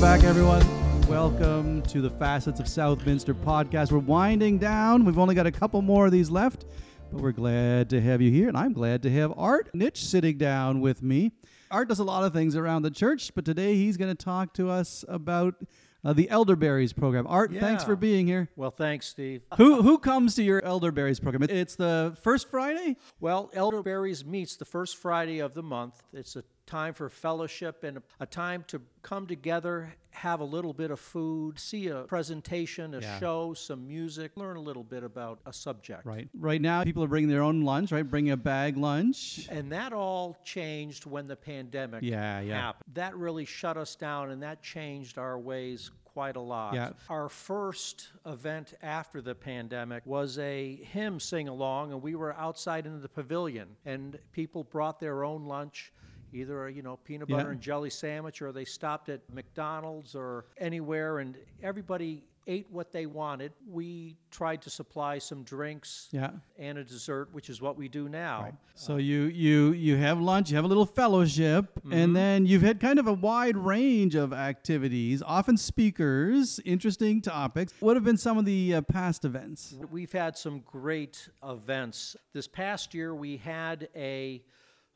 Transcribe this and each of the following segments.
Welcome back, everyone. Welcome to the Facets of Southminster podcast. We're winding down. We've only got a couple more of these left, but we're glad to have you here, and I'm glad to have Art Nitsch sitting down with me. Art does a lot of things around the church, but today he's going to talk to us about uh, the Elderberries program. Art, thanks for being here. Well, thanks, Steve. Who who comes to your Elderberries program? It's the first Friday. Well, Elderberries meets the first Friday of the month. It's a time for fellowship and a time to come together, have a little bit of food, see a presentation, a Yeah. show, some music, learn a little bit about a subject. Right. Right now, people are bringing their own lunch. Right, bringing a bag lunch. And that all changed when the pandemic Yeah, yeah. happened. That really shut us down and that changed our ways quite a lot. Yeah. Our first event after the pandemic was a hymn sing along and we were outside in the pavilion and people brought their own lunch. Either a you know peanut butter Yeah. and jelly sandwich, or they stopped at McDonald's or anywhere, and everybody ate what they wanted. We tried to supply some drinks Yeah. and a dessert, which is what we do now. So you you you have lunch, you have a little fellowship, and then you've had kind of a wide range of activities, often speakers, interesting topics. What have been some of the uh, past events? We've had some great events. This past year, we had a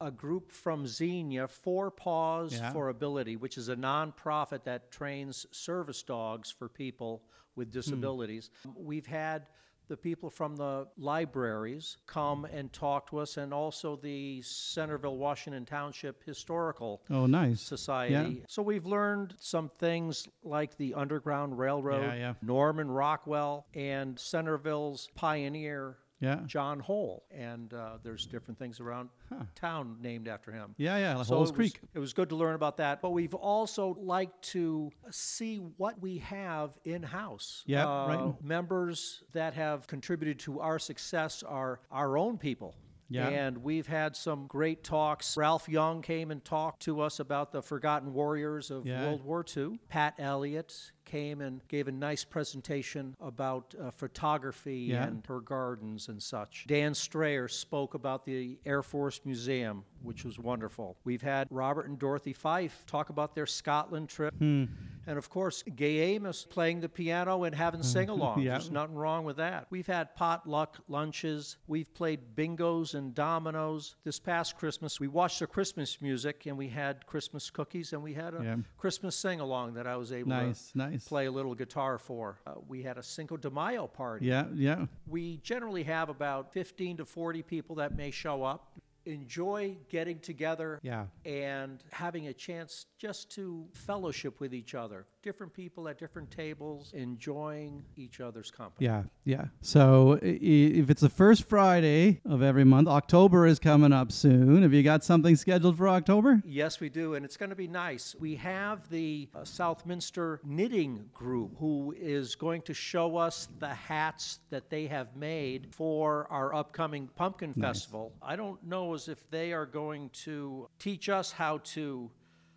a group from Xenia, Four Paws Yeah. for Ability, which is a nonprofit that trains service dogs for people with hmm. disabilities. We've had the people from the libraries come and talk to us, and also the Centerville, Washington Township Historical Oh, nice. Society. So we've learned some things like the Underground Railroad, Yeah, yeah. Norman Rockwell, and Centerville's pioneer, Yeah. John Hole. And uh, there's different things around town named after him. Yeah, yeah. So Holes it was- Creek. it was good to learn about that. But we've also liked to see what we have in house. Yeah, right. Members that have contributed to our success are our own people. Yeah. And we've had some great talks. Ralph Young came and talked to us about the forgotten warriors of Yeah. World War II. Pat Elliott came and gave a nice presentation about uh, photography Yeah. and her gardens and such. Dan Strayer spoke about the Air Force Museum, which was wonderful. We've had Robert and Dorothy Fife talk about their Scotland trip. Hmm. And of course, Gay Amos playing the piano and having sing alongs. Yeah. There's nothing wrong with that. We've had potluck lunches. We've played bingos and dominoes. This past Christmas, we watched the Christmas music and we had Christmas cookies and we had a Yeah. Christmas sing along that I was able Nice, to nice. Play a little guitar for. Uh, we had a Cinco de Mayo party. Yeah, yeah. We generally have about 15 to 40 people that may show up. Enjoy getting together Yeah. and having a chance just to fellowship with each other. Different people at different tables, enjoying each other's company. Yeah, yeah. So i- if it's the first Friday of every month, October is coming up soon. Have you got something scheduled for October? Yes, we do, and it's going to be nice. We have the uh, Southminster Knitting Group who is going to show us the hats that they have made for our upcoming Pumpkin Festival. I don't know as if they are going to teach us how to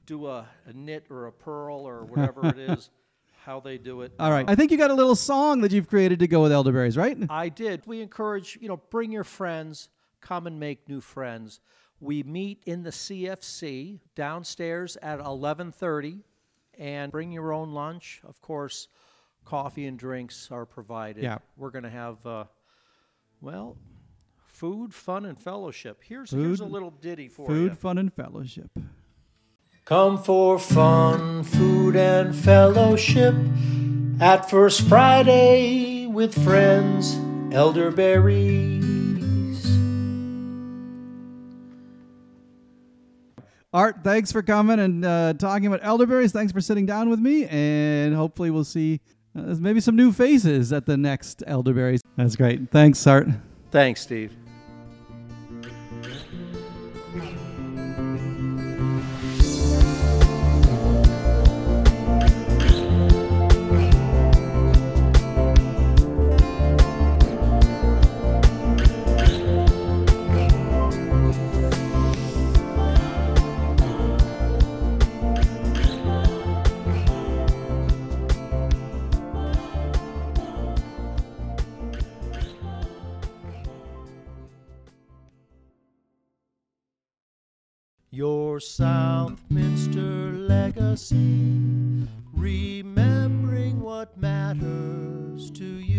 do a, a knit or a purl or whatever it is, how they do it. All right. I think you got a little song that you've created to go with elderberries, right? I did. We encourage, you know, bring your friends, come and make new friends. We meet in the CFC downstairs at 11:30 and bring your own lunch. Of course, coffee and drinks are provided. Yeah. We're going to have uh, well, food, fun and fellowship. Here's here's a little ditty for Food, you. fun, and fellowship. Come for fun, food, and fellowship at First Friday with friends, elderberries. Art, thanks for coming and uh, talking about elderberries. Thanks for sitting down with me, and hopefully we'll see uh, maybe some new faces at the next elderberries. That's great. Thanks, Art. Thanks, Steve. Your Southminster legacy remembering what matters to you.